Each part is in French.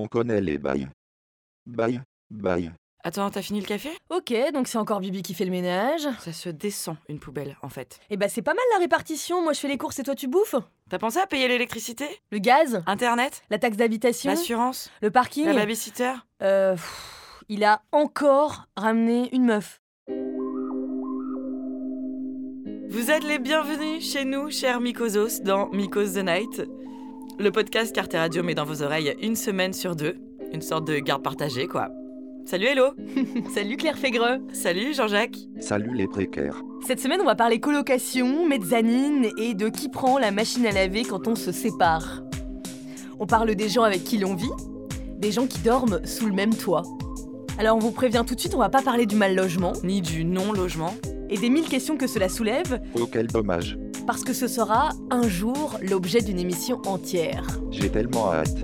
On connaît les bails. Bail, bail. Attends, t'as fini le café? Ok, donc c'est encore Bibi qui fait le ménage. Ça se descend une poubelle en fait. Eh bah c'est pas mal la répartition, moi je fais les courses et toi tu bouffes. T'as pensé à payer l'électricité? Le gaz, Internet? La taxe d'habitation, L'assurance? Le parking? La babysitter? Euh, pff, il a encore ramené une meuf. Vous êtes les bienvenus chez nous, chers Mycosos, dans Mycos the Night. Le podcast qu'Arte Radio met dans vos oreilles une semaine sur deux. Une sorte de garde partagée, quoi. Salut Hello Salut Claire Fégreux. Salut Jean-Jacques Salut les précaires. Cette semaine on va parler colocation, mezzanine et de qui prend la machine à laver quand on se sépare. On parle des gens avec qui l'on vit, des gens qui dorment sous le même toit. Alors on vous prévient tout de suite, on va pas parler du mal logement Ni du non-logement. et des mille questions que cela soulève, Oh quel dommage. Parce que ce sera un jour l'objet d'une émission entière. J'ai tellement hâte.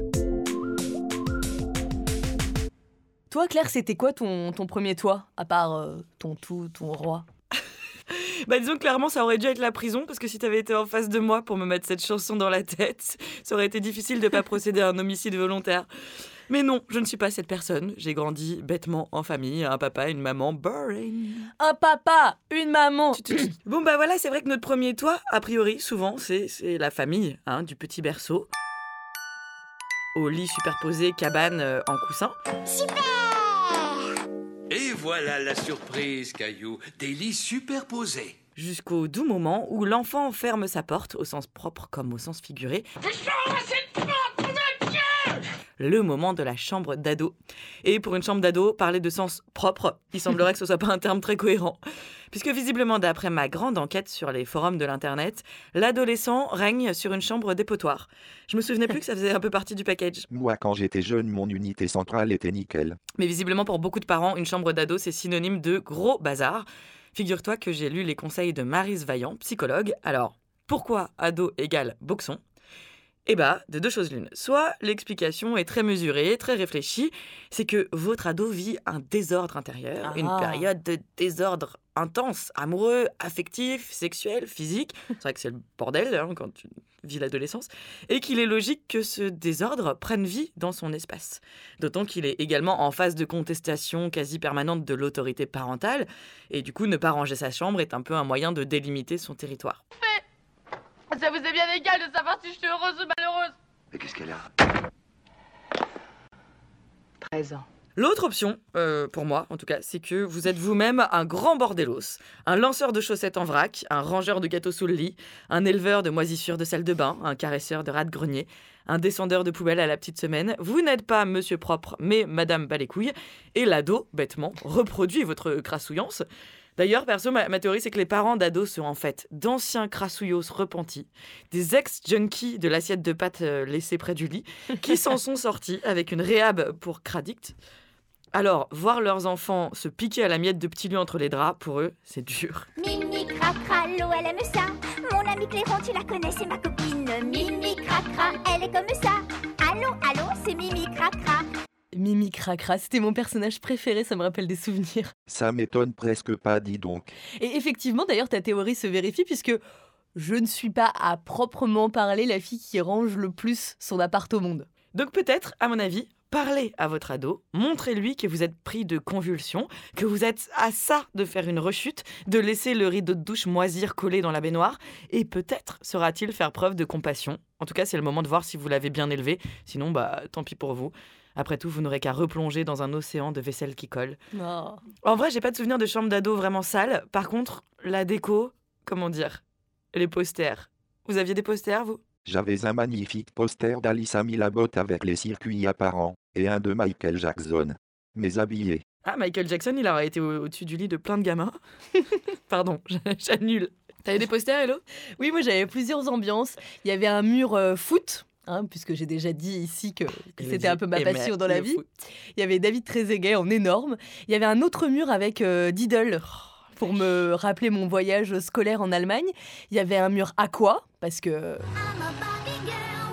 Toi Claire, c'était quoi ton, ton premier toit, à part euh, ton tout, ton roi? Bah disons que clairement ça aurait dû être la prison parce que si t'avais été en face de moi pour me mettre cette chanson dans la tête, ça aurait été difficile de pas procéder à un homicide volontaire. Mais non, je ne suis pas cette personne. J'ai grandi bêtement en famille, un papa, une maman, boring. Un papa, une maman Bon bah voilà, c'est vrai que notre premier toit, a priori, souvent, c'est c'est la famille, hein, du petit berceau. Au lit superposé, cabane euh, en coussin. Et voilà la surprise, Caillou. Des lits superposés. Jusqu'au doux moment où l'enfant ferme sa porte, au sens propre comme au sens figuré. Le moment de la chambre d'ado. Et pour une chambre d'ado, parler de sens propre, il semblerait que ce soit pas un terme très cohérent. Puisque visiblement, d'après ma grande enquête sur les forums de l'internet, l'adolescent règne sur une chambre dépotoir. Je me souvenais plus que ça faisait un peu partie du package. Moi quand j'étais jeune mon unité centrale était nickel. Mais visiblement, pour beaucoup de parents, une chambre d'ado, c'est synonyme de gros bazar. Figure-toi que j'ai lu les conseils de Marise Vaillant, psychologue. Alors, pourquoi ado égale boxon? Eh bah, de deux choses l'une. Soit l'explication est très mesurée, très réfléchie, c'est que votre ado vit un désordre intérieur, une Ah. période de désordre intense, amoureux, affectif, sexuel, physique. C'est vrai que c'est le bordel hein, quand tu vis l'adolescence. Et qu'il est logique que ce désordre prenne vie dans son espace. D'autant qu'il est également en phase de contestation quasi permanente de l'autorité parentale, et du coup ne pas ranger sa chambre est un peu un moyen de délimiter son territoire. Ça vous est bien égal de savoir si je suis heureuse ou malheureuse Mais qu'est-ce qu'elle a 13 ans. L'autre option, euh, pour moi en tout cas, c'est que vous êtes vous-même un grand bordelos, un lanceur de chaussettes en vrac, un rangeur de gâteaux sous le lit, un éleveur de moisissures de salle de bain, un caresseur de rats de grenier, un descendeur de poubelle à la petite semaine. Vous n'êtes pas monsieur propre, mais madame balécouille, et l'ado, bêtement, reproduit votre crassouillance. D'ailleurs, perso, ma, ma théorie, c'est que les parents d'ados sont en fait d'anciens crassouillos repentis, des ex-junkies de l'assiette de pâtes euh, laissée près du lit, qui s'en sont sortis avec une réhab pour cradict. Alors, voir leurs enfants se piquer à la miette de petits lieux entre les draps, pour eux, c'est dur. Mimi Cracra, l'eau elle aime ça. Mon amie Cléron, tu la connais, c'est ma copine. Mimi Cracra, elle est comme ça. Allô, allô, c'est Mimi Cracra. Mimi Cracra, c'était mon personnage préféré, ça me rappelle des souvenirs. Ça m'étonne presque pas dis donc. Et effectivement, d'ailleurs, ta théorie se vérifie puisque je ne suis pas à proprement parler la fille qui range le plus son appart au monde. Donc peut-être, à mon avis, parlez à votre ado, montrez-lui que vous êtes pris de convulsions, que vous êtes à ça de faire une rechute, de laisser le rideau de douche moisir collé dans la baignoire, et peut-être saura-t-il faire preuve de compassion. En tout cas, c'est le moment de voir si vous l'avez bien élevé, sinon, bah, tant pis pour vous. Après tout, vous n'aurez qu'à replonger dans un océan de vaisselle qui colle. Oh. En vrai, j'ai pas de souvenir de chambre d'ado vraiment sale. Par contre, la déco, comment dire Les posters. Vous aviez des posters, vous? J'avais un magnifique poster d'Alice Botte avec les circuits apparents, et un de Michael Jackson. Mais habillé. Ah, Michael Jackson, il aurait été au- au-dessus du lit de plein de gamins. Pardon, j'annule. T'avais des posters, Hello? Oui, moi j'avais plusieurs ambiances. Il y avait un mur euh, foot. Hein, puisque j'ai déjà dit ici que, c'était un peu ma passion dans la vie. foot. Il y avait David Trezeguet en énorme. Il y avait un autre mur avec euh, Diddle pour me rappeler mon voyage scolaire en Allemagne. Il y avait un mur aqua parce que I'm a Barbie girl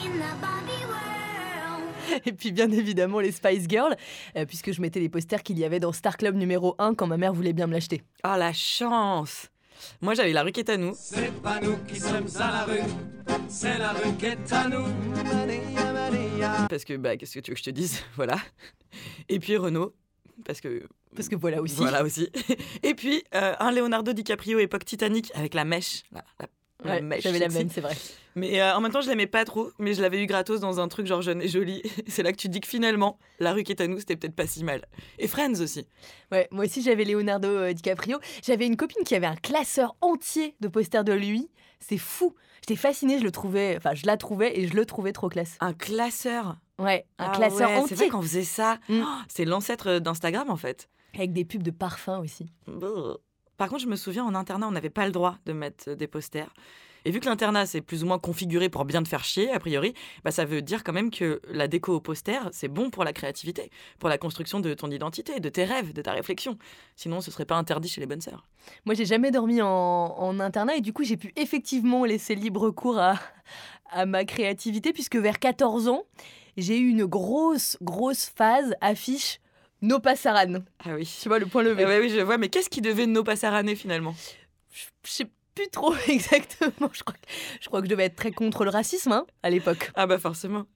in the Barbie world. et puis bien évidemment les Spice Girls euh, puisque je mettais les posters qu'il y avait dans Star Club numéro 1 quand ma mère voulait bien me l'acheter. Ah, la chance Moi, j'avais la rue qui est à nous. C'est pas nous qui sommes à la rue, c'est la rue qui est à nous. Parce que, bah, qu'est-ce que tu veux que je te dise? Voilà. Et puis Renault. Parce que. Parce que voilà aussi. Voilà aussi. Et puis, euh, un Leonardo DiCaprio époque Titanic avec la mèche. La, la- la Ouais, J'avais la même, c'est vrai. Mais euh, en même temps, je l'aimais pas trop. Mais je l'avais eu gratos dans un truc genre jeune et joli. C'est là que tu dis que finalement, la rue qui est à nous, c'était peut-être pas si mal. Et Friends aussi. Ouais, moi aussi j'avais Leonardo euh, DiCaprio. J'avais une copine qui avait un classeur entier de posters de lui. C'est fou. J'étais fascinée, je le trouvais, enfin je la trouvais et je le trouvais trop classe. Un classeur? Ouais, un Ah classeur ouais, C'est vrai entier qu'on faisait ça. Mm. Oh, c'est l'ancêtre d'Instagram en fait. avec des pubs de parfum aussi. Brrr. Par contre, je me souviens, en internat, on n'avait pas le droit de mettre euh, des posters. Et vu que l'internat, c'est plus ou moins configuré pour bien te faire chier, a priori, bah, ça veut dire quand même que la déco au poster, c'est bon pour la créativité, pour la construction de ton identité, de tes rêves, de ta réflexion. Sinon, ce serait pas interdit chez les bonnes sœurs. Moi j'ai jamais dormi en, en internat et du coup j'ai pu effectivement laisser libre cours à, à ma créativité puisque vers 14 ans, j'ai eu une grosse, grosse phase affiche No Passaran. Ah oui. Tu vois le point levé. Eh ouais, oui, je vois, mais qu'est-ce qui devait nos passaraner finalement? Je sais plus trop exactement. Je crois, que, je crois que je devais être très contre le racisme hein, à l'époque. Ah bah forcément.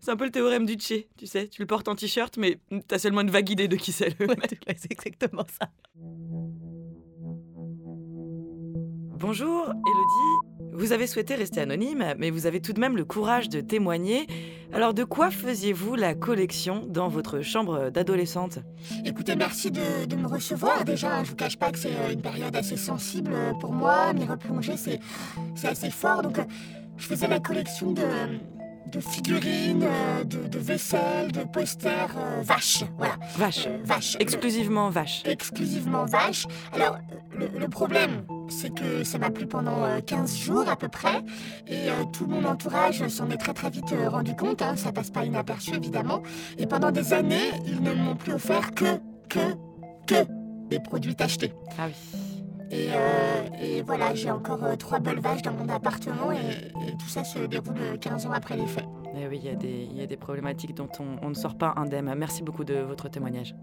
C'est un peu le théorème du Tché, tu sais. Tu le portes en t-shirt, mais t'as seulement une vague idée de qui c'est le Ouais, c'est exactement ça. Bonjour, Elodie. Vous avez souhaité rester anonyme, mais vous avez tout de même le courage de témoigner. Alors, de quoi faisiez-vous la collection dans votre chambre d'adolescente? Écoutez, merci de, me recevoir. Déjà, je vous cache pas que c'est euh, une période assez sensible euh, pour moi. M'y replonger, c'est c'est assez fort. Donc, euh, je faisais la collection de, de figurines, euh, de, de vaisselle, de posters euh, vaches. Voilà, Vache. euh, vaches. Exclusivement vache. exclusivement vaches. Alors, euh, le, le problème, c'est que ça m'a plu pendant euh, 15 jours à peu près. Et euh, tout mon entourage s'en est très très vite euh, rendu compte. hein, ça passe pas inaperçu évidemment. Et pendant des années, ils ne m'ont plus offert que, que, que des produits achetés. Ah oui. Et, euh, et voilà, j'ai encore euh, trois belles vaches dans mon appartement et, et tout ça se déroule euh, 15 ans après les faits. Eh oui, il y, a des- il y a des problématiques dont on, on ne sort pas indemne. Merci beaucoup de votre témoignage.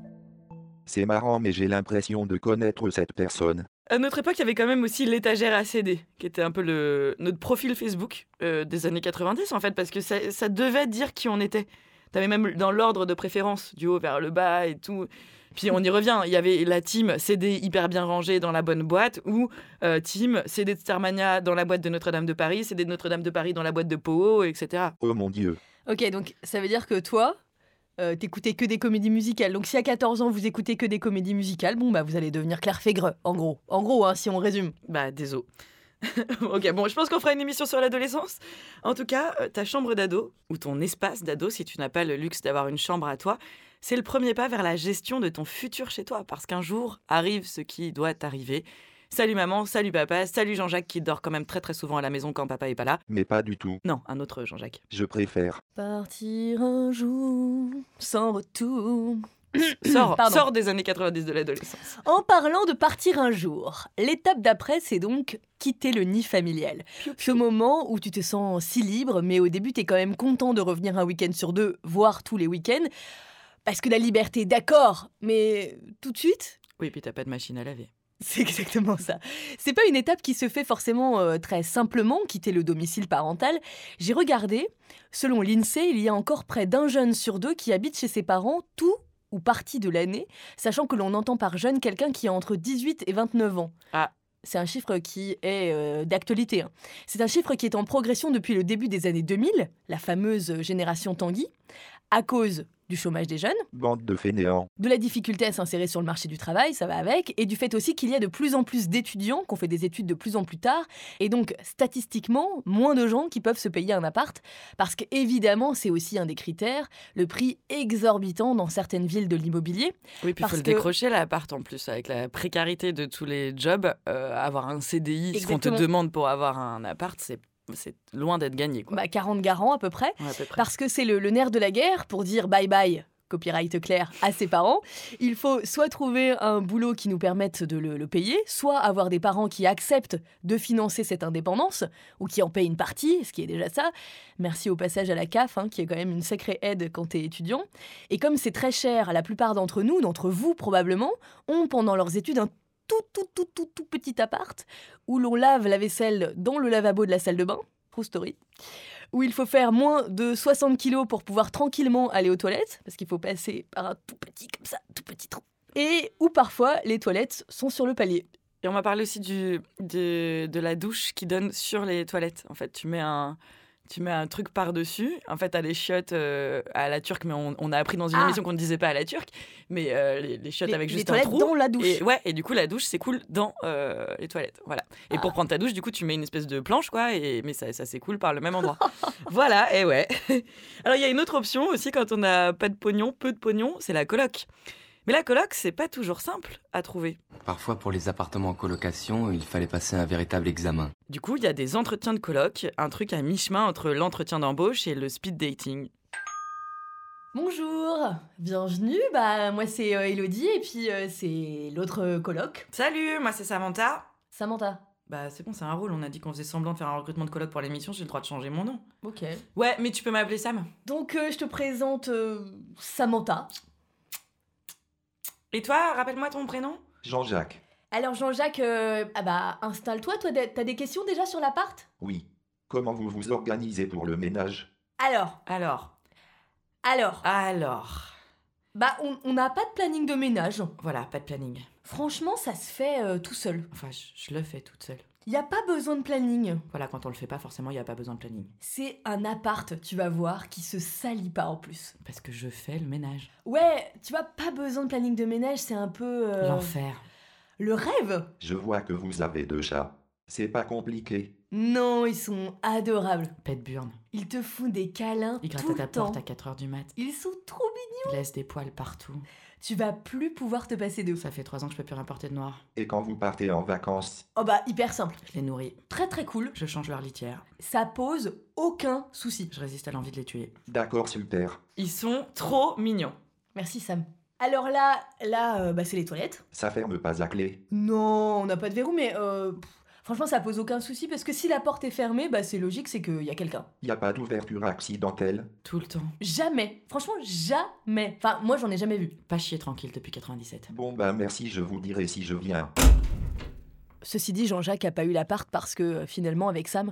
C'est marrant mais j'ai l'impression de connaître cette personne. À notre époque, il y avait quand même aussi l'étagère ACD, qui était un peu le, notre profil Facebook euh, des années 90, en fait, parce que ça, ça devait dire qui on était. T'avais même dans l'ordre de préférence, du haut vers le bas et tout. Puis on y revient, il y avait la team CD hyper bien rangée dans la bonne boîte, ou euh, team CD de Starmania dans la boîte de Notre-Dame de Paris, CD de Notre-Dame de Paris dans la boîte de Poho, etc. Oh mon dieu. Ok, donc ça veut dire que toi, euh, t'écoutais que des comédies musicales. Donc si à 14 ans vous écoutez que des comédies musicales, bon bah vous allez devenir Claire Fégreux, en gros. En gros, hein, si on résume. Bah, désolé. ok, bon, je pense qu'on fera une émission sur l'adolescence. En tout cas, euh, ta chambre d'ado, ou ton espace d'ado, si tu n'as pas le luxe d'avoir une chambre à toi, c'est le premier pas vers la gestion de ton futur chez toi. Parce qu'un jour arrive ce qui doit arriver. Salut maman, salut papa, salut Jean-Jacques qui dort quand même très très souvent à la maison quand papa est pas là. Mais pas du tout. Non, un autre Jean-Jacques. Je préfère. Partir un jour sans retour. Sors des années 90 de l'adolescence. En parlant de partir un jour, l'étape d'après, c'est donc quitter le nid familial. Ce moment où tu te sens si libre, mais au début, t'es quand même content de revenir un week-end sur deux, voire tous les week-ends. Parce que la liberté, d'accord, mais tout de suite, Oui, puis t'as pas de machine à laver. c'est exactement ça. C'est pas une étape qui se fait forcément euh, très simplement, quitter le domicile parental. J'ai regardé, selon l'INSEE, il y a encore près d'un jeune sur deux qui habite chez ses parents tout ou partie de l'année, sachant que l'on entend par jeune quelqu'un qui a entre 18 et 29 ans. Ah. C'est un chiffre qui est euh, d'actualité. hein. C'est un chiffre qui est en progression depuis le début des années 2000, la fameuse génération Tanguy, à cause du chômage des jeunes, Bande de fainéants. de la difficulté à s'insérer sur le marché du travail, ça va avec, et du fait aussi qu'il y a de plus en plus d'étudiants, qu'on fait des études de plus en plus tard, et donc statistiquement, moins de gens qui peuvent se payer un appart, parce qu'évidemment, c'est aussi un des critères, le prix exorbitant dans certaines villes de l'immobilier. Oui, puis il faut le que- décrocher l'appart en plus, avec la précarité de tous les jobs, euh, avoir un CDI, ce qu'on te demande pour avoir un appart, c'est c'est loin d'être gagné. Quoi. Bah, 40 garants à peu près, Ouais, à peu près. parce que c'est le, le nerf de la guerre pour dire bye bye copyright clair à ses parents, il faut soit trouver un boulot qui nous permette de le, le payer, soit avoir des parents qui acceptent de financer cette indépendance, ou qui en payent une partie, ce qui est déjà ça. Merci au passage à la CAF, hein, qui est quand même une sacrée aide quand tu es étudiant. Et comme c'est très cher, la plupart d'entre nous, d'entre vous probablement, ont pendant leurs études un tout, tout, tout, tout, tout petit appart où l'on lave la vaisselle dans le lavabo de la salle de bain. True story. Où il faut faire moins de 60 kilos pour pouvoir tranquillement aller aux toilettes, parce qu'il faut passer par un tout petit, comme ça, tout petit trou. Et où parfois les toilettes sont sur le palier. Et on m'a parlé aussi du, de, de la douche qui donne sur les toilettes. En fait, tu mets un, tu mets un truc par-dessus. En fait, t'as les chiottes euh, à la turque, mais on, on a appris dans une Ah. émission qu'on ne disait pas à la turque. Mais euh, les, les chiottes Les- avec les juste un toilettes trou. dans la douche. Et, ouais, et du coup, la douche s'écoule dans euh, les toilettes. Voilà. Et Ah. pour prendre ta douche, du coup, tu mets une espèce de planche, quoi. Et, mais ça, ça s'écoule par le même endroit. voilà, et ouais. Alors, il y a une autre option aussi quand on n'a pas de pognon, peu de pognon, c'est la coloc. Mais la coloc, c'est pas toujours simple à trouver. Parfois, pour les appartements en colocation, il fallait passer un véritable examen. Du coup, il y a des entretiens de coloc, un truc à mi-chemin entre l'entretien d'embauche et le speed dating. Bonjour, bienvenue. Bah moi c'est euh, Elodie et puis euh, c'est l'autre euh, coloc, Salut, moi c'est Samantha. Samantha. Bah c'est bon, c'est un rôle, on a dit qu'on faisait semblant de faire un recrutement de coloc pour l'émission, j'ai le droit de changer mon nom. Ok. Ouais, mais tu peux m'appeler Sam. Donc euh, je te présente euh, Samantha. Et toi, rappelle-moi ton prénom? Jean-Jacques. Alors Jean-Jacques, euh, ah bah installe-toi. Toi t'as t'as des questions déjà sur l'appart? Oui. Comment vous vous organisez pour le ménage? Alors, Alors, alors, alors. bah on on n'a pas de planning de ménage. Voilà, pas de planning. Franchement ça se fait euh, tout seul. Enfin, je, je le fais toute seule. Y a pas besoin de planning. Voilà, quand on le fait pas, forcément, il n'y a pas besoin de planning. C'est un appart, tu vas voir, qui se salit pas en plus. Parce que je fais le ménage. Ouais, tu vois, pas besoin de planning de ménage, c'est un peu... euh, L'enfer. Le rêve Je vois que vous avez deux chats. C'est pas compliqué. Non, ils sont adorables. Pète burne. Ils te font des câlins Il gratte tout à ta temps. porte à 4h du mat. Ils sont trop mignons. Il laisse des poils partout. Tu vas plus pouvoir te passer d'eux. Ça fait 3 ans que je peux plus rien porter de noir. Et quand vous partez en vacances? Oh bah, hyper simple. Je les nourris. Très très cool. Je change leur litière. Ça pose aucun souci. Je résiste à l'envie de les tuer. D'accord, super. Ils sont trop mignons. Merci Sam. Alors là, là, euh, bah c'est les toilettes. Ça ferme pas à clé. Non, on n'a pas de verrou, mais euh, pff, franchement, ça pose aucun souci parce que si la porte est fermée, bah c'est logique, c'est qu'il y a quelqu'un. Y a pas d'ouverture accidentelle. Tout le temps. Jamais. Franchement, jamais. Enfin, moi, j'en ai jamais vu. Pas chier tranquille depuis 97. Bon bah merci, je vous dirai si je viens. Ceci dit, Jean-Jacques a pas eu l'appart parce que euh, finalement, avec Sam,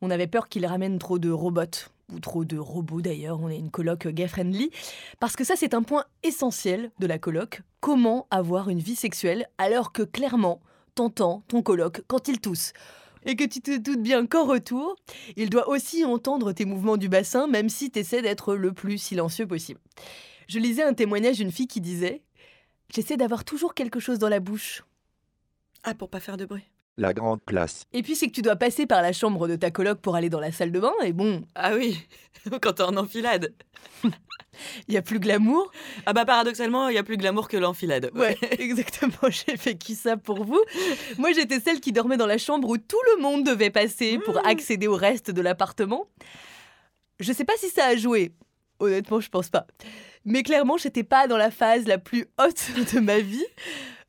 on avait peur qu'il ramène trop de robots. Ou trop de robots d'ailleurs, on est une coloc gay-friendly. Parce que ça, c'est un point essentiel de la coloc. Comment avoir une vie sexuelle alors que clairement, t'entends ton coloc quand il tousse et que tu te doutes bien qu'en retour, il doit aussi entendre tes mouvements du bassin, même si tu essaies d'être le plus silencieux possible. Je lisais un témoignage d'une fille qui disait J'essaie d'avoir toujours quelque chose dans la bouche. Ah, pour pas faire de bruit. La grande classe. Et puis c'est que tu dois passer par la chambre de ta coloc pour aller dans la salle de bain, et bon, Ah oui, quand t'es en enfilade. il y a plus glamour. Ah bah paradoxalement, il y a plus glamour que l'enfilade. Ouais, exactement, j'ai vécu ça pour vous. Moi j'étais celle qui dormait dans la chambre où tout le monde devait passer pour accéder au reste de l'appartement. Je sais pas si ça a joué, honnêtement je pense pas. Mais clairement j'étais pas dans la phase la plus haute de ma vie.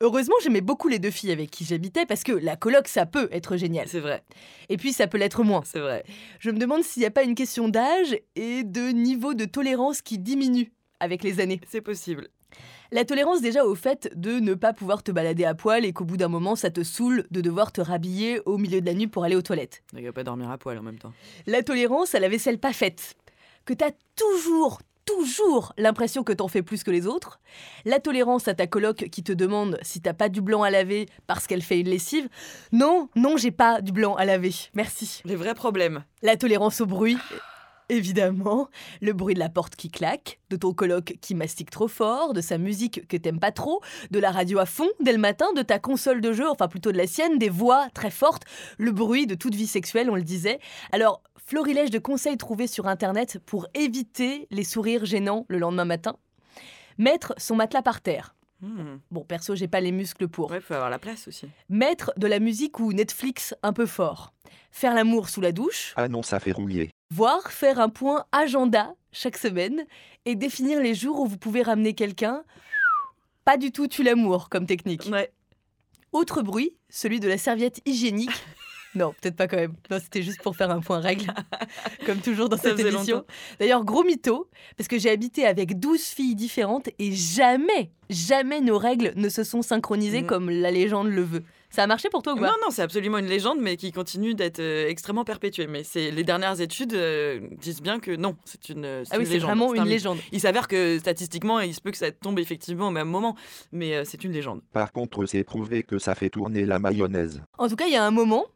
Heureusement j'aimais beaucoup les deux filles avec qui j'habitais parce que la coloc ça peut être génial. C'est vrai, Et puis ça peut l'être moins. c'est vrai. Je me demande s'il n'y a pas une question d'âge et de niveau de tolérance qui diminue avec les années. C'est possible. La tolérance déjà au fait de ne pas pouvoir te balader à poil et qu'au bout d'un moment ça te saoule de devoir te rhabiller au milieu de la nuit pour aller aux toilettes. Il va pas dormir à poil en même temps. La tolérance à la vaisselle pas faite. Que t'as toujours, toujours l'impression que t'en fais plus que les autres. La tolérance à ta coloc qui te demande si t'as pas du blanc à laver parce qu'elle fait une lessive. Non, non, j'ai pas du blanc à laver. Merci. Les vrais problèmes. La tolérance au bruit, évidemment. Le bruit de la porte qui claque, de ton coloc qui mastique trop fort, de sa musique que t'aimes pas trop, de la radio à fond dès le matin, de ta console de jeu, enfin plutôt de la sienne, des voix très fortes, le bruit de toute vie sexuelle, on le disait. Alors, florilège de conseils trouvés sur Internet pour éviter les sourires gênants le lendemain matin. Mettre son matelas par terre. Hmm. Bon, perso, j'ai pas les muscles pour. Ouais, faut avoir la place aussi. Mettre de la musique ou Netflix un peu fort. Faire l'amour sous la douche. Ah non, ça fait rouiller. Voire faire un point agenda chaque semaine et définir les jours où vous pouvez ramener quelqu'un. Pas du tout tu l'amour comme technique. Ouais. Autre bruit, celui de la serviette hygiénique Non, peut-être pas quand même. Non, c'était juste pour faire un point règle, comme toujours dans Ça cette émission. D'ailleurs, gros mytho, parce que j'ai habité avec 12 filles différentes et jamais, jamais nos règles ne se sont synchronisées Mm. comme la légende le veut. Ça a marché pour toi ou Non, pas non, c'est absolument une légende, mais qui continue d'être euh, extrêmement perpétuée. Mais c'est les dernières études euh, disent bien que non, c'est une, euh, c'est Ah oui, c'est vraiment un une mythe. légende. Il s'avère que statistiquement, il se peut que ça tombe effectivement au même moment, mais euh, c'est une légende. Par contre, c'est prouvé que ça fait tourner la mayonnaise. En tout cas, il y a un moment,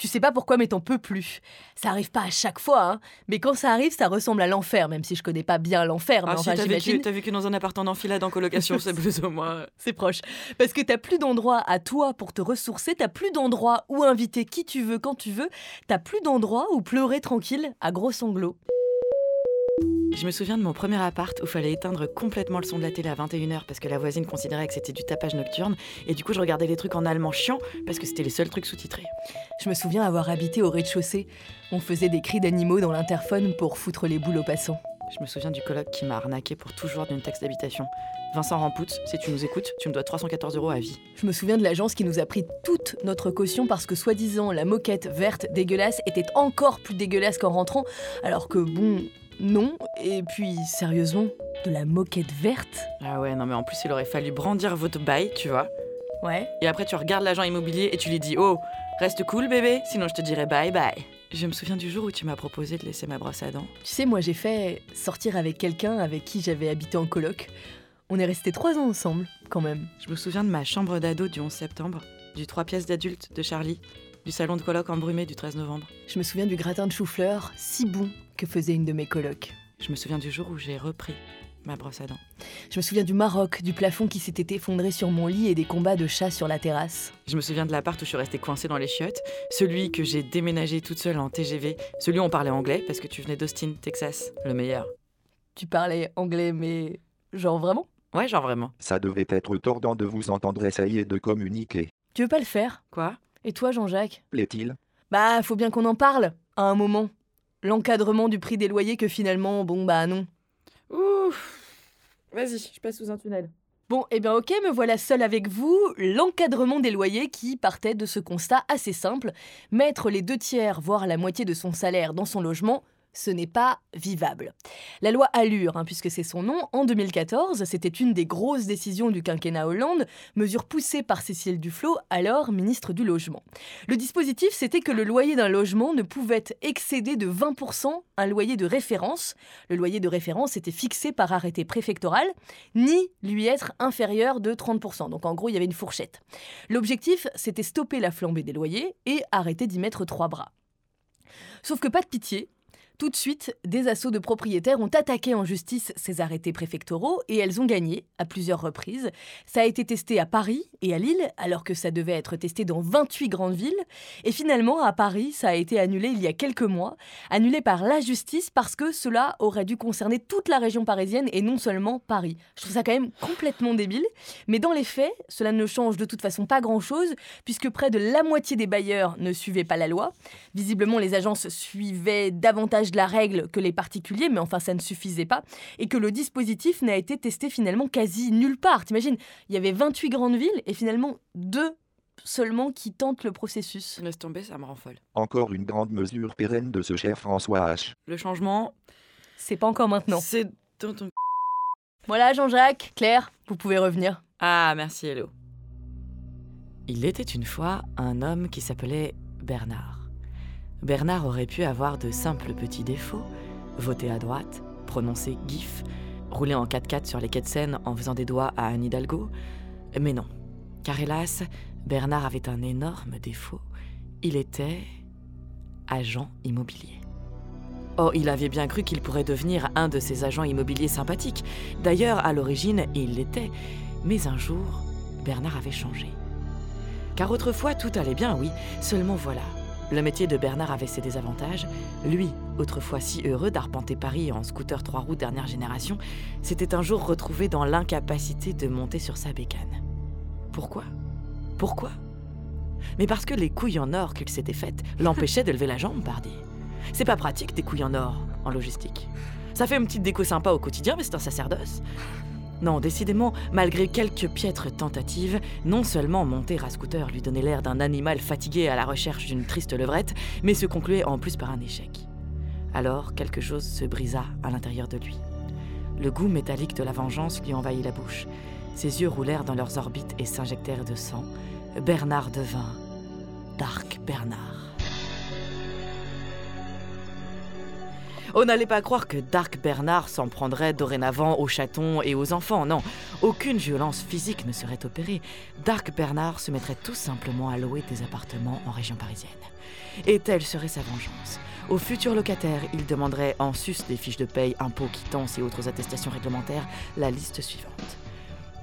tu sais pas pourquoi, mais t'en peux plus. Ça arrive pas à chaque fois, hein, mais quand ça arrive, ça ressemble à l'enfer, même si je connais pas bien l'enfer. mais Ah, si enfin, t'as vécu, t'as vécu dans un appartement en enfilade en colocation, c'est plus ou moins. C'est proche. Parce que t'as plus d'endroit à toi pour te ressourcer, t'as plus d'endroit où inviter qui tu veux quand tu veux, t'as plus d'endroit où pleurer tranquille à gros sanglots. Je me souviens de mon premier appart où fallait éteindre complètement le son de la télé à 21h parce que la voisine considérait que c'était du tapage nocturne et du coup je regardais les trucs en allemand chiant parce que c'était les seuls trucs sous-titrés. Je me souviens avoir habité au rez-de-chaussée. On faisait des cris d'animaux dans l'interphone pour foutre les boules aux passants. Je me souviens du coloc qui m'a arnaqué pour toujours d'une taxe d'habitation. Vincent Rampout, si tu nous écoutes, tu me dois 314 euros à vie. Je me souviens de l'agence qui nous a pris toute notre caution parce que soi-disant la moquette verte dégueulasse était encore plus dégueulasse qu'en rentrant, alors que bon, non. Et puis, sérieusement, de la moquette verte Ah ouais, non mais en plus il aurait fallu brandir votre bail, tu vois. Ouais. Et après tu regardes l'agent immobilier et tu lui dis Oh, reste cool bébé, sinon je te dirai bye bye. Je me souviens du jour où tu m'as proposé de laisser ma brosse à dents. Tu sais, moi j'ai fait sortir avec quelqu'un avec qui j'avais habité en coloc. On est restés trois ans ensemble, quand même. Je me souviens de ma chambre d'ado du 11 septembre, du 3 pièces d'adulte de Charlie, du salon de colloque embrumé du 13 novembre. Je me souviens du gratin de chou-fleur, si bon que faisait une de mes colocs. Je me souviens du jour où j'ai repris ma brosse à dents. Je me souviens du Maroc, du plafond qui s'était effondré sur mon lit et des combats de chats sur la terrasse. Je me souviens de l'appart où je suis restée coincée dans les chiottes, celui que j'ai déménagé toute seule en TGV, celui où on parlait anglais parce que tu venais d'Austin, Texas, le meilleur. Tu parlais anglais, mais genre vraiment? Ouais, genre vraiment. Ça devait être tordant de vous entendre essayer de communiquer. Tu veux pas le faire? Quoi? Et toi, Jean-Jacques? Plaît-il? Bah, faut bien qu'on en parle, à un moment. L'encadrement du prix des loyers que finalement, bon bah non. Ouf Vas-y, je passe sous un tunnel. Bon, eh bien ok, me voilà seule avec vous. L'encadrement des loyers qui partait de ce constat assez simple. Mettre les deux tiers, voire la moitié de son salaire dans son logement, ce n'est pas vivable. La loi Allure, hein, puisque c'est son nom, en 2014, c'était une des grosses décisions du quinquennat Hollande, mesure poussée par Cécile Duflot, alors ministre du Logement. Le dispositif, c'était que le loyer d'un logement ne pouvait excéder de 20% un loyer de référence. Le loyer de référence était fixé par arrêté préfectoral, ni lui être inférieur de 30%. Donc en gros, il y avait une fourchette. L'objectif, c'était stopper la flambée des loyers et arrêter d'y mettre trois bras. Sauf que pas de pitié. Tout de suite, des assauts de propriétaires ont attaqué en justice ces arrêtés préfectoraux et elles ont gagné à plusieurs reprises. Ça a été testé à Paris et à Lille, alors que ça devait être testé dans 28 grandes villes. Et finalement, à Paris, ça a été annulé il y a quelques mois, annulé par la justice parce que cela aurait dû concerner toute la région parisienne et non seulement Paris. Je trouve ça quand même complètement débile. Mais dans les faits, cela ne change de toute façon pas grand-chose, puisque près de la moitié des bailleurs ne suivaient pas la loi. Visiblement, les agences suivaient davantage de la règle que les particuliers, mais enfin, ça ne suffisait pas. Et que le dispositif n'a été testé finalement quasi nulle part. T'imagines, il y avait 28 grandes villes et finalement deux seulement qui tentent le processus. Laisse tomber, ça me rend folle. Encore une grande mesure pérenne de ce cher François H. Le changement, C'est pas encore maintenant. c'est dans ton... Voilà, Jean-Jacques, Claire, vous pouvez revenir. Ah, merci Hello. Il était une fois un homme qui s'appelait Bernard. Bernard aurait pu avoir de simples petits défauts, voter à droite, prononcer GIF, rouler en 4x4 sur les quais de Seine en faisant des doigts à Anne Hidalgo. Mais non, car hélas, Bernard avait un énorme défaut. Il était agent immobilier. Oh, il avait bien cru qu'il pourrait devenir un de ces agents immobiliers sympathiques. D'ailleurs, à l'origine, il l'était. Mais un jour, Bernard avait changé. Car autrefois, tout allait bien, oui. Seulement voilà. Le métier de Bernard avait ses désavantages. Lui, autrefois si heureux d'arpenter Paris en scooter trois roues dernière génération, s'était un jour retrouvé dans l'incapacité de monter sur sa bécane. Pourquoi? Pourquoi? Mais parce que les couilles en or qu'il s'était faites l'empêchaient de lever la jambe, pardi. C'est pas pratique des couilles en or en logistique. Ça fait une petite déco sympa au quotidien, mais c'est un sacerdoce. Non, décidément, malgré quelques piètres tentatives, non seulement monter à scooter lui donnait l'air d'un animal fatigué à la recherche d'une triste levrette, mais se concluait en plus par un échec. Alors, quelque chose se brisa à l'intérieur de lui. Le goût métallique de la vengeance lui envahit la bouche. Ses yeux roulèrent dans leurs orbites et s'injectèrent de sang. Bernard devint Dark Bernard. On n'allait pas croire que Dark Bernard s'en prendrait dorénavant aux chatons et aux enfants, non. Aucune violence physique ne serait opérée. Dark Bernard se mettrait tout simplement à louer des appartements en région parisienne. Et telle serait sa vengeance. Aux futurs locataires, il demanderait en sus des fiches de paye, impôts, quittances et autres attestations réglementaires la liste suivante.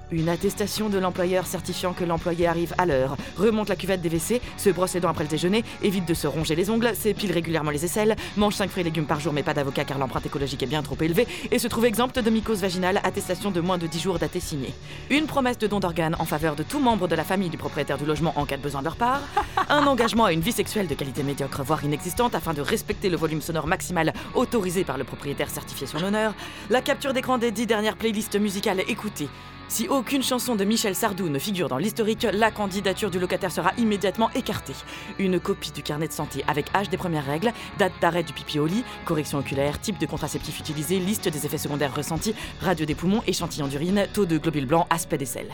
Une attestation de l'employeur certifiant que l'employé arrive à l'heure, remonte la cuvette des WC, se brosse les après le déjeuner, évite de se ronger les ongles, s'épile régulièrement les aisselles, mange 5 fruits et légumes par jour mais pas d'avocat car l'empreinte écologique est bien trop élevée, et se trouve exempte de mycose vaginale, attestation de moins de 10 jours daté signée. Une promesse de don d'organes en faveur de tout membre de la famille du propriétaire du logement en cas de besoin de leur part, un engagement à une vie sexuelle de qualité médiocre voire inexistante afin de respecter le volume sonore maximal autorisé par le propriétaire certifié sur l'honneur, la capture d'écran des 10 dernières playlists musicales écoutées, si aucune chanson de Michel Sardou ne figure dans l'historique, la candidature du locataire sera immédiatement écartée. Une copie du carnet de santé avec âge des premières règles, date d'arrêt du pipi au lit, correction oculaire, type de contraceptif utilisé, liste des effets secondaires ressentis, radio des poumons, échantillon d'urine, taux de globules blancs, aspect des selles.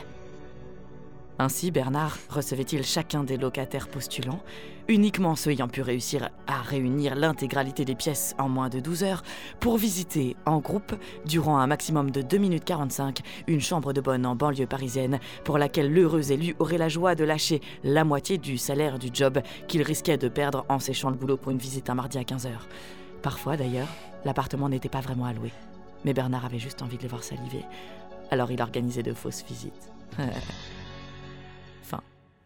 Ainsi, Bernard recevait-il chacun des locataires postulants, uniquement ceux ayant pu réussir à réunir l'intégralité des pièces en moins de 12 heures, pour visiter en groupe, durant un maximum de 2 minutes 45, une chambre de bonne en banlieue parisienne, pour laquelle l'heureux élu aurait la joie de lâcher la moitié du salaire du job qu'il risquait de perdre en séchant le boulot pour une visite un mardi à 15 heures. Parfois, d'ailleurs, l'appartement n'était pas vraiment alloué. Mais Bernard avait juste envie de les voir saliver. Alors il organisait de fausses visites.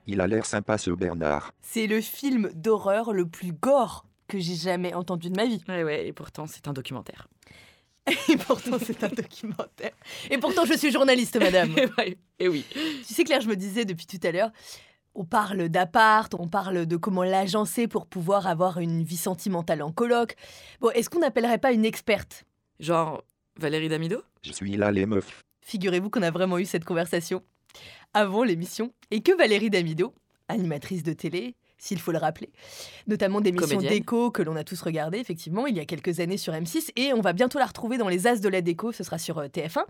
Il a l'air sympa ce Bernard. C'est le film d'horreur le plus gore que j'ai jamais entendu de ma vie. Ouais, ouais, et pourtant c'est un documentaire. Et pourtant c'est un documentaire. Et pourtant je suis journaliste, madame. et oui. Tu sais Claire, je me disais depuis tout à l'heure, on parle d'appart, on parle de comment l'agencer pour pouvoir avoir une vie sentimentale en coloc. Bon, est-ce qu'on n'appellerait pas une experte? Genre Valérie Damido? Je suis là les meufs. Figurez-vous qu'on a vraiment eu cette conversation avant l'émission et que Valérie Damido, animatrice de télé, s'il faut le rappeler, notamment d'émissions déco que l'on a tous regardées, effectivement, il y a quelques années sur M6, et on va bientôt la retrouver dans les As de la déco, ce sera sur euh, TF1.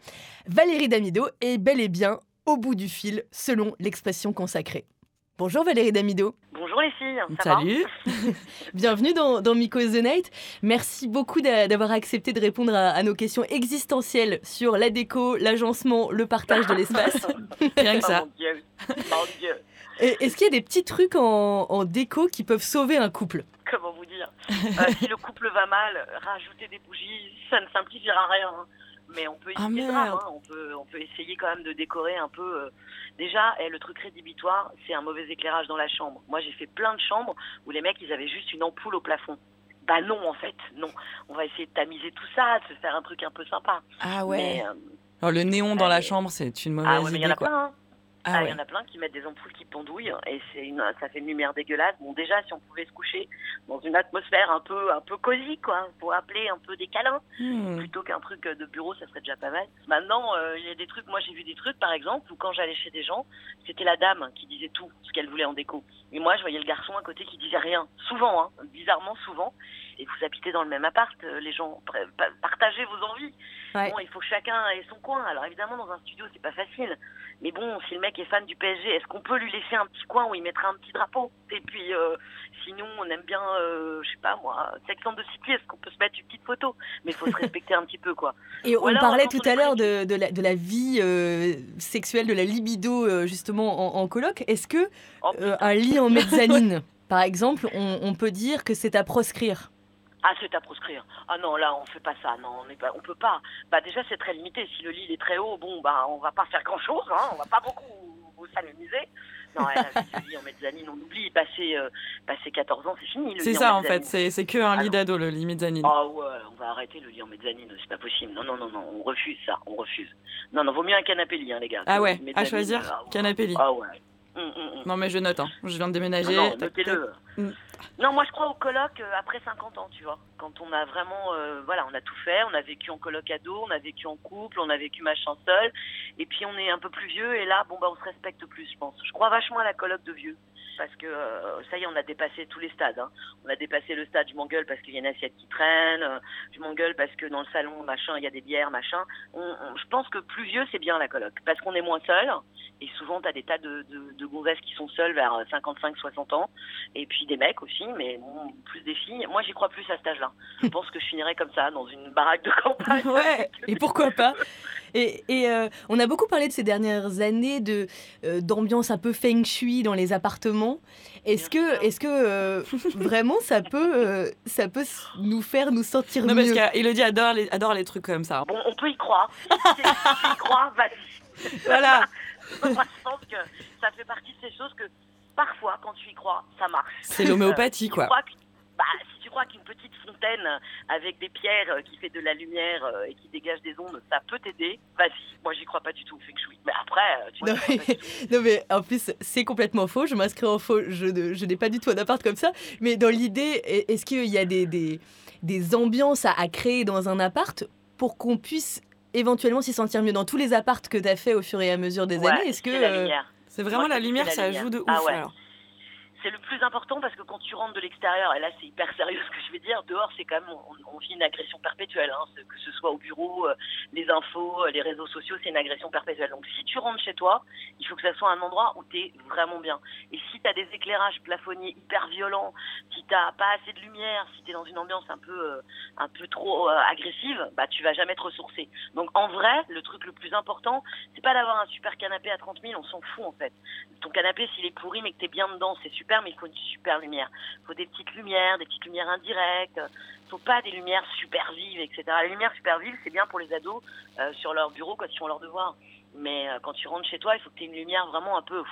Valérie Damido est bel et bien au bout du fil, selon l'expression consacrée. Bonjour Valérie Damido. Bonjour les filles. Salut. Bienvenue dans, dans Miko the Night. Merci beaucoup d'avoir accepté de répondre à, nos questions existentielles sur la déco, l'agencement, le partage de l'espace. Rien que ça. mon Dieu. Mon Dieu. Est-ce qu'il y a des petits trucs en, déco qui peuvent sauver un couple? Comment vous dire? Euh, Si le couple va mal, rajouter des bougies, ça ne simplifiera rien. Mais on peut ah, essayer hein. on peut on peut essayer quand même de décorer un peu euh. déjà et le truc rédhibitoire c'est un mauvais éclairage dans la chambre moi j'ai fait plein de chambres où les mecs ils avaient juste une ampoule au plafond bah non en fait non on va essayer de tamiser tout ça de se faire un truc un peu sympa ah ouais euh, alors le néon dans la chambre c'est une mauvaise ah ouais, mais idée y en a quoi. plein hein. Ah ah, il y en a plein qui mettent des ampoules qui pendouillent et c'est une, ça fait une lumière dégueulasse. Bon, déjà, si on pouvait se coucher dans une atmosphère un peu, un peu cosy, quoi, pour appeler un peu des câlins, Hmm. plutôt qu'un truc de bureau, ça serait déjà pas mal. Maintenant, euh, il y a des trucs, moi j'ai vu des trucs, par exemple, où quand j'allais chez des gens, c'était la dame qui disait tout ce qu'elle voulait en déco. Et moi, je voyais le garçon à côté qui disait rien. Souvent, hein, bizarrement, souvent. Et vous habitez dans le même appart, euh, les gens, partagez vos envies. Ouais. Bon, il faut que chacun ait son coin. Alors évidemment, dans un studio, c'est pas facile. Mais bon, si le mec est fan du PSG, est-ce qu'on peut lui laisser un petit coin où il mettra un petit drapeau? Et puis, euh, sinon, on aime bien, euh, je sais pas moi, Sex and the City, est-ce qu'on peut se mettre une petite photo? Mais il faut se respecter un petit peu, quoi. Et Ou on alors, parlait tout on à l'heure de, de la, de la vie euh, sexuelle, de la libido justement en, en coloc. Est-ce que Oh, un lit en mezzanine, par exemple, on, on peut dire que c'est à proscrire? Ah, c'est à proscrire. Ah non, là, on fait pas ça. Non, on est pas, on peut pas. Bah déjà, c'est très limité. Si le lit est très haut, bon, bah, on va pas faire grand chose. Hein, on va pas beaucoup s'amuser. Non, là, le lit en mezzanine, on oublie. Passer, euh, passer 14 ans, c'est fini. C'est ça en fait, c'est que un lit d'ado le lit mezzanine. Ah ouais, on va arrêter le lit en mezzanine, c'est pas possible. Non, non, non, non, on refuse ça, on refuse. Non, non, vaut mieux un canapé lit, hein, les gars. Ah ouais, à choisir canapé lit. Ah ouais. Mm, mm. Non, mais je note, hein. je viens de déménager. Non, tac, notez-le. tac. Mm. Non, moi je crois au coloc euh, après 50 ans, tu vois. Quand on a vraiment, euh, voilà, on a tout fait, on a vécu en coloc ado, on a vécu en couple, on a vécu machin seul, et puis on est un peu plus vieux, et là, bon bah on se respecte plus, je pense. Je crois vachement à la coloc de vieux. Parce que euh, ça y est, on a dépassé tous les stades. hein. On a dépassé le stade, je m'engueule parce qu'il y a une assiette qui traîne, euh, je m'engueule parce que dans le salon, machin, il y a des bières, machin. On- on- je pense que plus vieux, c'est bien la coloc. Parce qu'on est moins seul, et souvent, tu as des tas de, de, de gonzesses qui sont seules vers 55-60 ans, et puis des mecs aussi, mais bon, plus des filles. Moi, j'y crois plus à cet âge-là. Je pense que je finirai comme ça, dans une baraque de campagne. Ouais, et pourquoi pas? Et, et, euh, on a beaucoup parlé de ces dernières années de euh, d'ambiance un peu feng shui dans les appartements. Est-ce que, est-ce que euh, vraiment ça peut, euh, ça peut nous faire nous sentir Non, parce qu'Elodie adore les, adore les trucs comme ça. Bon, on peut y croire. Si tu y crois, vas-y. Voilà. Moi, je pense que ça fait partie de ces choses que parfois, quand tu y crois, ça marche. C'est l'homéopathie, tu quoi. crois que- bah, crois qu'une petite fontaine avec des pierres euh, qui fait de la lumière euh, et qui dégage des ondes, ça peut t'aider, vas-y. Moi, j'y crois pas du tout au feng shui. Mais après, euh, tu non vois, mais, non, mais en plus, c'est complètement faux. Je m'inscris en faux. Je, ne- je n'ai pas du tout un appart comme ça. Mais dans l'idée, est- est-ce qu'il y a des, des, des ambiances à, à créer dans un appart pour qu'on puisse éventuellement s'y sentir mieux? Dans tous les apparts que tu as fait au fur et à mesure des Ouais, années Est-ce que c'est euh, vraiment Moi, la lumière, la ça lumière. joue de ouf. Ah ouais. alors. C'est le plus important parce que quand tu rentres de l'extérieur, et là c'est hyper sérieux ce que je vais dire, dehors c'est quand même, on, vit une agression perpétuelle, hein, que ce soit au bureau, euh, les infos, euh, les réseaux sociaux, c'est une agression perpétuelle. Donc si tu rentres chez toi, il faut que ça soit un endroit où tu es vraiment bien. Et si tu as des éclairages plafonniers hyper violents, si t'as pas assez de lumière, si tu es dans une ambiance un peu, euh, un peu trop agressive, bah tu vas jamais te ressourcer. Donc en vrai, le truc le plus important, c'est pas d'avoir un super canapé à 30 000, on s'en fout en fait ton canapé, s'il est pourri mais que t'es bien dedans, c'est super, mais il faut une super lumière. Il faut des petites lumières, des petites lumières indirectes. Il faut pas des lumières super vives, etc. Les lumières super vives, c'est bien pour les ados euh, sur leur bureau quand ils font leurs devoirs. Mais euh, quand tu rentres chez toi, il faut que tu aies une lumière vraiment un peu pff,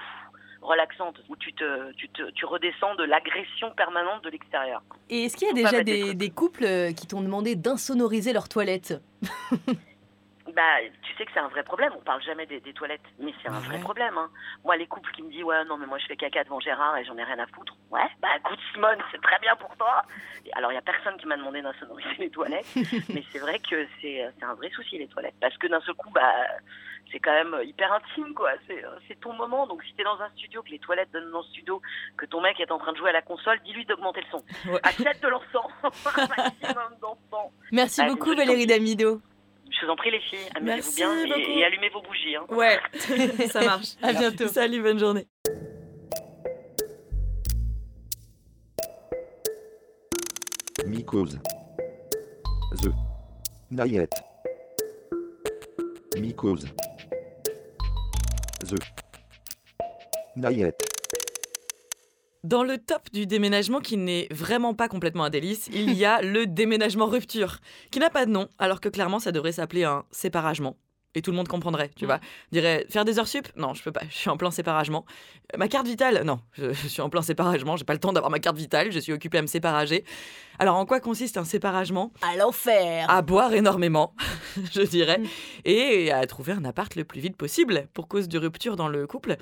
relaxante, où tu, te, tu, te, tu redescends de l'agression permanente de l'extérieur. Et est-ce qu'il y a déjà des des, couples euh, qui t'ont demandé d'insonoriser leurs toilettes? Bah, tu sais que c'est un vrai problème. On parle jamais des, des toilettes, mais c'est un vrai problème. Hein. Moi, les couples qui me disent ouais, non, mais moi je fais caca devant Gérard et j'en ai rien à foutre. Ouais, bah écoute Simone, c'est très bien pour toi. Et alors, il y a personne qui m'a demandé d'insonoriser les toilettes, mais c'est vrai que c'est c'est un vrai souci les toilettes, parce que d'un seul coup, bah c'est quand même hyper intime, quoi. C'est c'est ton moment. Donc, si t'es dans un studio, que les toilettes donnent dans le studio, que ton mec est en train de jouer à la console, dis-lui d'augmenter le son. Achète de l'encens, un maximum d'encens. Merci Allez, beaucoup Valérie. Damido. Je vous en prie, les filles, amusez-vous bien et allumez vos bougies. Hein. Ouais, ça marche. À bientôt. Salut, bonne journée. Mycose. The. Nayette. Mycose. The. Nayette. Dans le top du déménagement qui n'est vraiment pas complètement un délice, il y a le déménagement rupture, qui n'a pas de nom, alors que clairement ça devrait s'appeler un séparagement. Et tout le monde comprendrait, tu vois. Dirait faire des heures sup? Non, je peux pas, je suis en plein séparagement. Ma carte vitale? Non, je, je suis en plein séparagement, j'ai pas le temps d'avoir ma carte vitale, je suis occupée à me séparager. Alors en quoi consiste un séparagement? À l'enfer À boire énormément, je dirais, et à trouver un appart le plus vite possible pour cause de rupture dans le couple,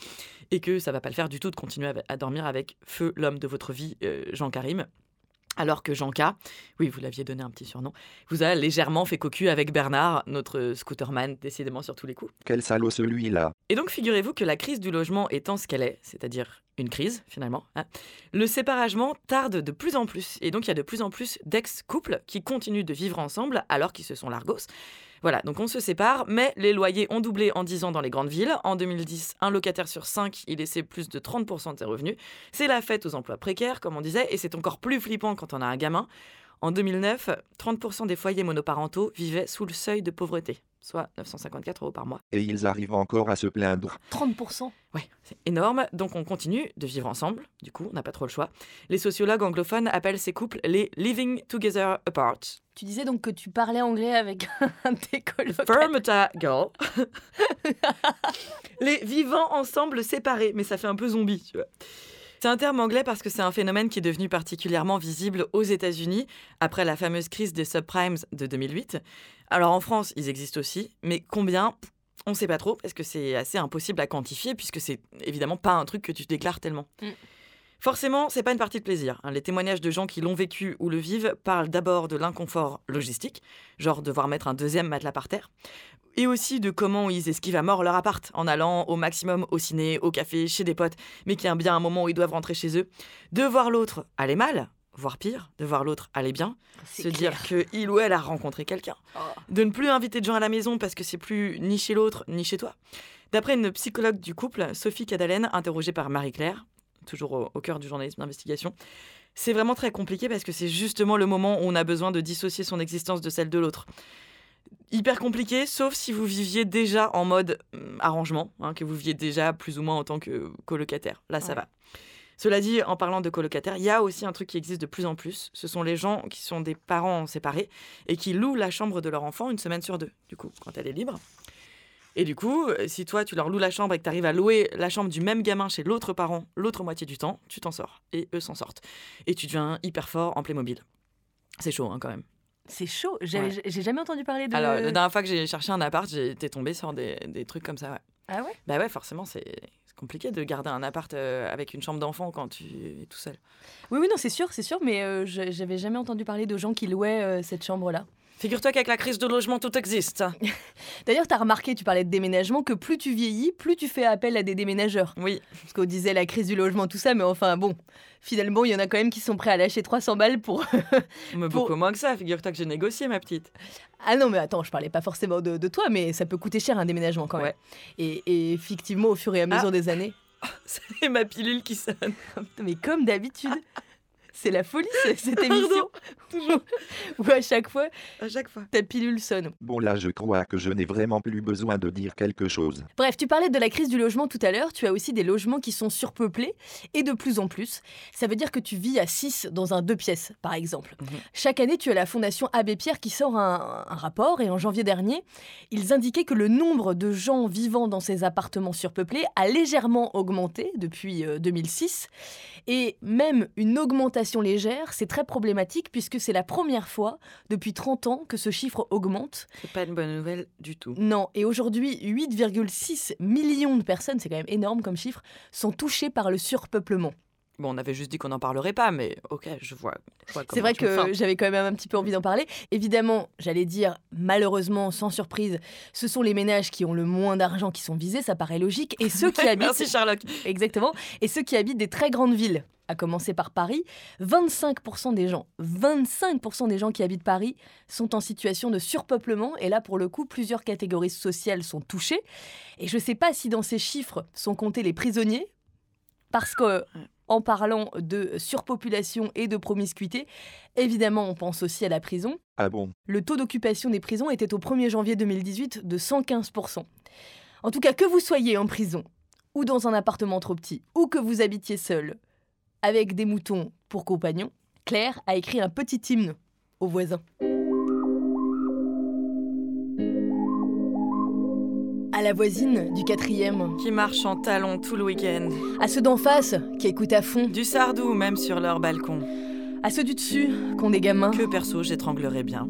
et que ça va pas le faire du tout de continuer à- à dormir avec feu l'homme de votre vie, euh, Jean Karim. Alors que Jean K, oui, vous l'aviez donné un petit surnom, vous a légèrement fait cocu avec Bernard, notre scooterman, décidément sur tous les coups. Quel salaud celui-là. Et donc, figurez-vous que la crise du logement étant ce qu'elle est, c'est-à-dire une crise finalement, hein, le séparagement tarde de plus en plus. Et donc, il y a de plus en plus d'ex-couples qui continuent de vivre ensemble alors qu'ils se sont largos. Voilà, donc on se sépare, mais les loyers ont doublé en 10 ans dans les grandes villes. En 2010, un locataire sur 5, il laissait plus de 30% de ses revenus. C'est la fête aux emplois précaires, comme on disait, et c'est encore plus flippant quand on a un gamin. En 2009, 30% des foyers monoparentaux vivaient sous le seuil de pauvreté, soit 954 euros par mois. Et ils arrivent encore à se plaindre. 30% Ouais, c'est énorme. Donc on continue de vivre ensemble. Du coup, on n'a pas trop le choix. Les sociologues anglophones appellent ces couples les living together apart. Tu disais donc que tu parlais anglais avec un de tes colocataires. Fermata girl. les vivants ensemble séparés, mais ça fait un peu zombie, tu vois. C'est un terme anglais parce que c'est un phénomène qui est devenu particulièrement visible aux États-Unis après la fameuse crise des subprimes de 2008. Alors en France, ils existent aussi, mais combien? On sait pas trop parce que c'est assez impossible à quantifier puisque c'est évidemment pas un truc que tu déclares tellement. Mm. Forcément, c'est pas une partie de plaisir. hein. Les témoignages de gens qui l'ont vécu ou le vivent parlent d'abord de l'inconfort logistique, genre devoir mettre un deuxième matelas par terre, et aussi de comment ils esquivent à mort leur appart en allant au maximum au ciné, au café, chez des potes, mais qu'il y a bien un moment où ils doivent rentrer chez eux. De voir l'autre aller mal, voire pire, de voir l'autre aller bien, se dire que il ou elle a rencontré quelqu'un, de ne plus inviter de gens à la maison parce que c'est plus ni chez l'autre ni chez toi. D'après une psychologue du couple, Sophie Cadalen, interrogée par Marie-Claire, toujours au, au cœur du journalisme d'investigation, c'est vraiment très compliqué parce que c'est justement le moment où on a besoin de dissocier son existence de celle de l'autre. Hyper compliqué, sauf si vous viviez déjà en mode hum, arrangement, hein, que vous viviez déjà plus ou moins en tant que colocataire. Là, ça Ouais. va. Cela dit, en parlant de colocataires, il y a aussi un truc qui existe de plus en plus. Ce sont les gens qui sont des parents séparés et qui louent la chambre de leur enfant une semaine sur deux, du coup, quand elle est libre. Et du coup, euh, si toi, tu leur loues la chambre et que tu arrives à louer la chambre du même gamin chez l'autre parent l'autre moitié du temps, tu t'en sors. Et eux s'en sortent. Et tu deviens hyper fort en Playmobil. C'est chaud, hein, quand même. C'est chaud. Ouais. J'ai jamais entendu parler de. Alors, la dernière fois que j'ai cherché un appart, été tombée sur des, des trucs comme ça, ouais. Ah ouais? Bah ouais, forcément, c'est compliqué de garder un appart euh, avec une chambre d'enfant quand tu es tout seul. Oui, oui, non, c'est sûr, c'est sûr, mais euh, j'avais jamais entendu parler de gens qui louaient euh, cette chambre-là. Figure-toi qu'avec la crise de logement, tout existe. D'ailleurs, tu as remarqué, tu parlais de déménagement, que plus tu vieillis, plus tu fais appel à des déménageurs. Oui. Parce qu'on disait la crise du logement, tout ça, mais enfin bon, finalement, il y en a quand même qui sont prêts à lâcher 300 balles pour. Mais Pour- beaucoup moins que ça, figure-toi que j'ai négocié, ma petite. Ah non, mais attends, je parlais pas forcément de, de toi, mais ça peut coûter cher un déménagement quand même. Ouais. Et, et effectivement, au fur et à mesure Ah. des années. C'est ma pilule qui sonne. Mais comme d'habitude, c'est la folie ce- cette émission. Toujours. Où à chaque fois, À chaque fois. ta pilule sonne. Bon là je crois que je n'ai vraiment plus besoin de dire quelque chose. Bref, tu parlais de la crise du logement tout à l'heure. Tu as aussi des logements qui sont surpeuplés et de plus en plus. Ça veut dire que tu vis à 6 dans un deux pièces, par exemple. Mhm. Chaque année, tu as la Fondation Abbé Pierre qui sort un, un rapport et en janvier dernier, ils indiquaient que le nombre de gens vivant dans ces appartements surpeuplés a légèrement augmenté depuis euh, 2006. Et même une augmentation légère, c'est très problématique puisque c'est la première fois depuis 30 ans que ce chiffre augmente. C'est pas une bonne nouvelle du tout. Non, et aujourd'hui, 8,6 millions de personnes, c'est quand même énorme comme chiffre, sont touchées par le surpeuplement. Bon, on avait juste dit qu'on n'en parlerait pas, mais ok, je vois. C'est vrai que j'avais quand même un petit peu envie d'en parler. Évidemment, j'allais dire, malheureusement, sans surprise, ce sont les ménages qui ont le moins d'argent qui sont visés, ça paraît logique, et ceux qui habitent... Merci Sherlock. Exactement. Et ceux qui habitent des très grandes villes, à commencer par Paris, 25% des gens, 25% des gens qui habitent Paris sont en situation de surpeuplement. Et là, pour le coup, plusieurs catégories sociales sont touchées. Et je ne sais pas si dans ces chiffres sont comptés les prisonniers, parce que en parlant de surpopulation et de promiscuité, évidemment, on pense aussi à la prison. Ah bon? Le taux d'occupation des prisons était au 1er janvier 2018 de 115%. En tout cas, que vous soyez en prison, ou dans un appartement trop petit, ou que vous habitiez seul, avec des moutons pour compagnons, Claire a écrit un petit hymne aux voisins. La voisine du quatrième, Qui marche en talons tout le week-end. à ceux d'en face qui écoutent à fond, Du sardou, même sur leur balcon. à ceux du dessus qui ont des gamins. Que perso, j'étranglerais bien.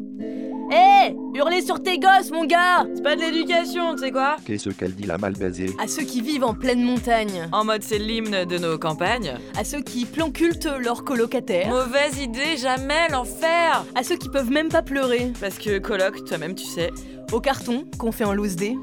Hé Hurlez sur tes gosses, mon gars C'est pas de l'éducation, tu sais quoi? Qu'est-ce qu'elle dit la mal baisée À ceux qui vivent en pleine montagne, En mode c'est l'hymne de nos campagnes. à ceux qui plancultent leurs colocataires, Mauvaise idée, jamais l'enfer à ceux qui peuvent même pas pleurer, Parce que coloc, toi-même tu sais. au carton qu'on fait en loose day,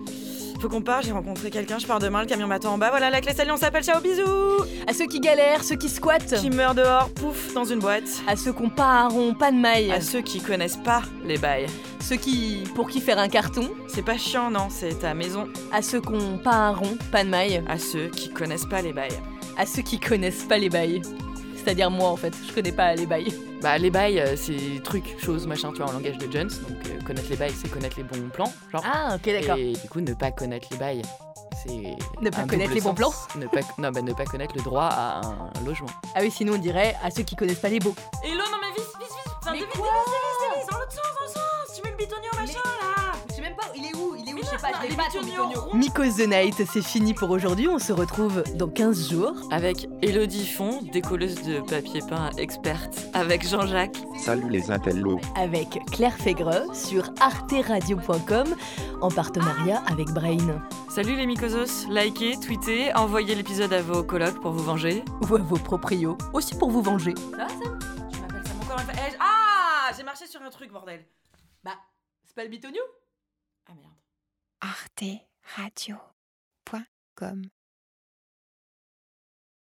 Faut qu'on part, j'ai rencontré quelqu'un, je pars demain, le camion m'attend en bas, voilà la clé salut, on s'appelle, ciao, bisous à ceux qui galèrent, ceux qui squattent, Qui meurt dehors, pouf, dans une boîte. à ceux qui ont pas un rond, pas de maille, À ceux qui connaissent pas les bails. ceux qui, pour qui faire un carton, C'est pas chiant, non, c'est ta maison. à ceux qui ont pas un rond, pas de maille, À ceux qui connaissent pas les bails. à ceux qui connaissent pas les bails. C'est-à-dire moi en fait, je connais pas les bails. Bah les bails, euh, c'est trucs, choses, machin, tu vois, en langage de Jones. Donc euh, connaître les bails, c'est connaître les bons plans, genre. Ah ok d'accord. Et du coup, ne pas connaître les bails, c'est. Ne pas un connaître les bons sens. Ne pas, non, bah ne pas connaître le droit à un logement. Ah oui sinon on dirait à ceux qui connaissent pas les beaux. Et là, non, mais vite, vite, vite Enfin, Mais vite, vite, quoi vite, vite, vite, dans l'autre sens, Je sais pas, il est où Il est où Mais non, Mycos the Night, c'est fini pour aujourd'hui. On se retrouve dans 15 jours. Avec Elodie Font, décolleuse de papier peint experte. Avec Jean-Jacques. Salut les intellos. Avec Claire Fégreux sur arteradio.com en partenariat avec Brain. Salut les mycosos, likez, tweetez, envoyez l'épisode à vos colocs pour vous venger. Ou à vos proprios, aussi pour vous venger. Ça va encore une fois Eh, Ah J'ai marché sur un truc, bordel Bah, c'est pas le bitonio. arteradio.com